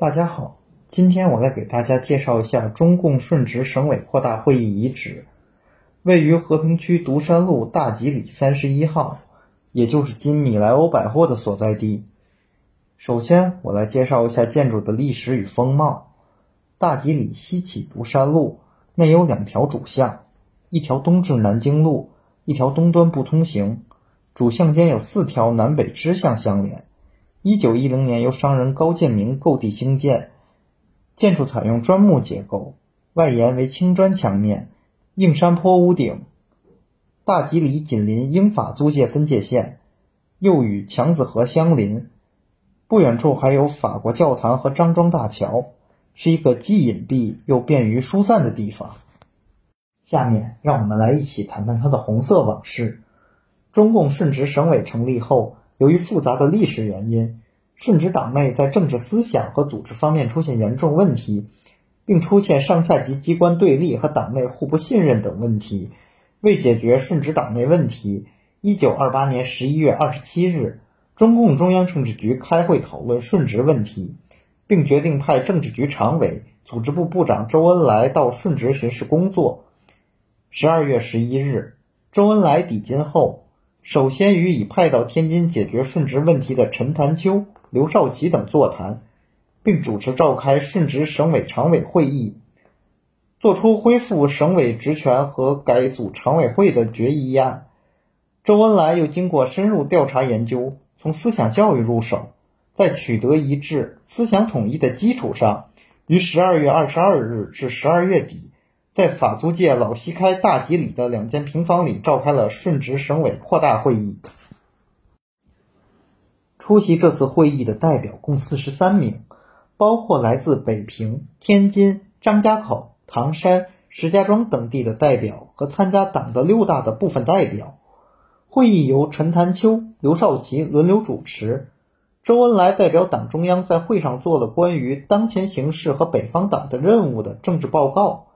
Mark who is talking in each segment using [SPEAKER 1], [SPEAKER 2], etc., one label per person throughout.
[SPEAKER 1] 大家好，今天我来给大家介绍一下中共顺直省委扩大会议遗址，位于和平区独山路大吉里三十一号，也就是今米莱欧百货的所在地。首先，我来介绍一下建筑的历史与风貌。大吉里西起独山路，内有两条主巷，一条东至南京路，一条东端不通行。主巷间有四条南北支巷相连。一九一零年由商人高建明购地兴建，建筑采用砖木结构，外檐为青砖墙面，硬山坡屋顶。大吉里紧邻英法租界分界线，又与强子河相邻。不远处还有法国教堂和张庄大桥，是一个既隐蔽又便于疏散的地方。下面让我们来一起谈谈它的红色往事。中共顺直省委成立后。由于复杂的历史原因，顺直党内在政治思想和组织方面出现严重问题，并出现上下级机关对立和党内互不信任等问题。为解决顺直党内问题，一九二八年十一月二十七日，中共中央政治局开会讨论顺直问题，并决定派政治局常委、组织部部长周恩来到顺直巡视工作。十二月十一日，周恩来抵京后。首先与已派到天津解决顺直问题的陈潭秋、刘少奇等座谈，并主持召开顺直省委常委会议，作出恢复省委职权和改组常委会的决议案。周恩来又经过深入调查研究，从思想教育入手，在取得一致、思想统一的基础上，于十二月二十二日至十二月底。在法租界老西开大吉里的两间平房里，召开了顺直省委扩大会议。出席这次会议的代表共四十三名，包括来自北平、天津、张家口、唐山、石家庄等地的代表和参加党的六大的部分代表。会议由陈潭秋、刘少奇轮流主持。周恩来代表党中央在会上做了关于当前形势和北方党的任务的政治报告。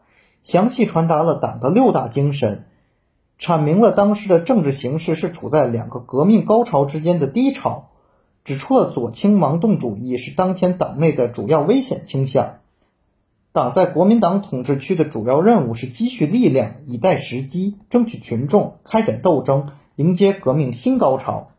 [SPEAKER 1] 详细传达了党的六大精神，阐明了当时的政治形势是处在两个革命高潮之间的低潮，指出了左倾盲动主义是当前党内的主要危险倾向。党在国民党统治区的主要任务是积蓄力量，以待时机，争取群众，开展斗争，迎接革命新高潮。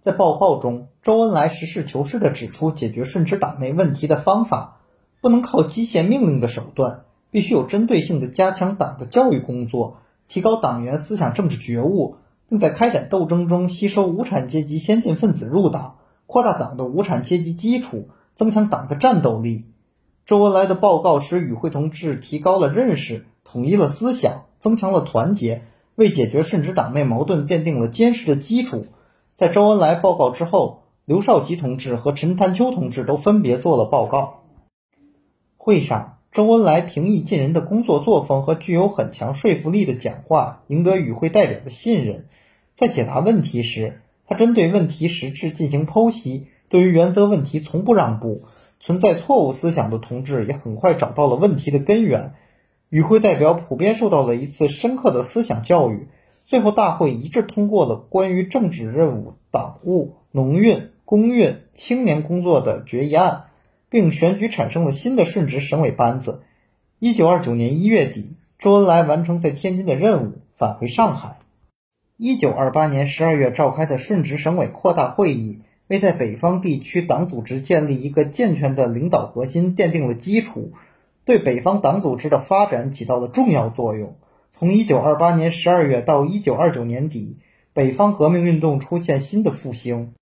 [SPEAKER 1] 在报告中，周恩来实事求是地指出，解决顺直党内问题的方法不能靠机械命令的手段。必须有针对性的加强党的教育工作，提高党员思想政治觉悟，并在开展斗争中吸收无产阶级先进分子入党，扩大党的无产阶级基础，增强党的战斗力。周恩来的报告使与会同志提高了认识，统一了思想，增强了团结，为解决顺直党内矛盾奠定了坚实的基础。在周恩来报告之后，刘少奇同志和陈潭秋同志都分别做了报告。会上。周恩来平易近人的工作作风和具有很强说服力的讲话，赢得与会代表的信任。在解答问题时，他针对问题实质进行剖析，对于原则问题从不让步。存在错误思想的同志也很快找到了问题的根源。与会代表普遍受到了一次深刻的思想教育。最后，大会一致通过了关于政治任务、党务、农运、工运、青年工作的决议案。并选举产生了新的顺直省委班子。一九二九年一月底，周恩来完成在天津的任务，返回上海。一九二八年十二月召开的顺直省委扩大会议，为在北方地区党组织建立一个健全的领导核心奠定了基础，对北方党组织的发展起到了重要作用。从一九二八年十二月到一九二九年底，北方革命运动出现新的复兴。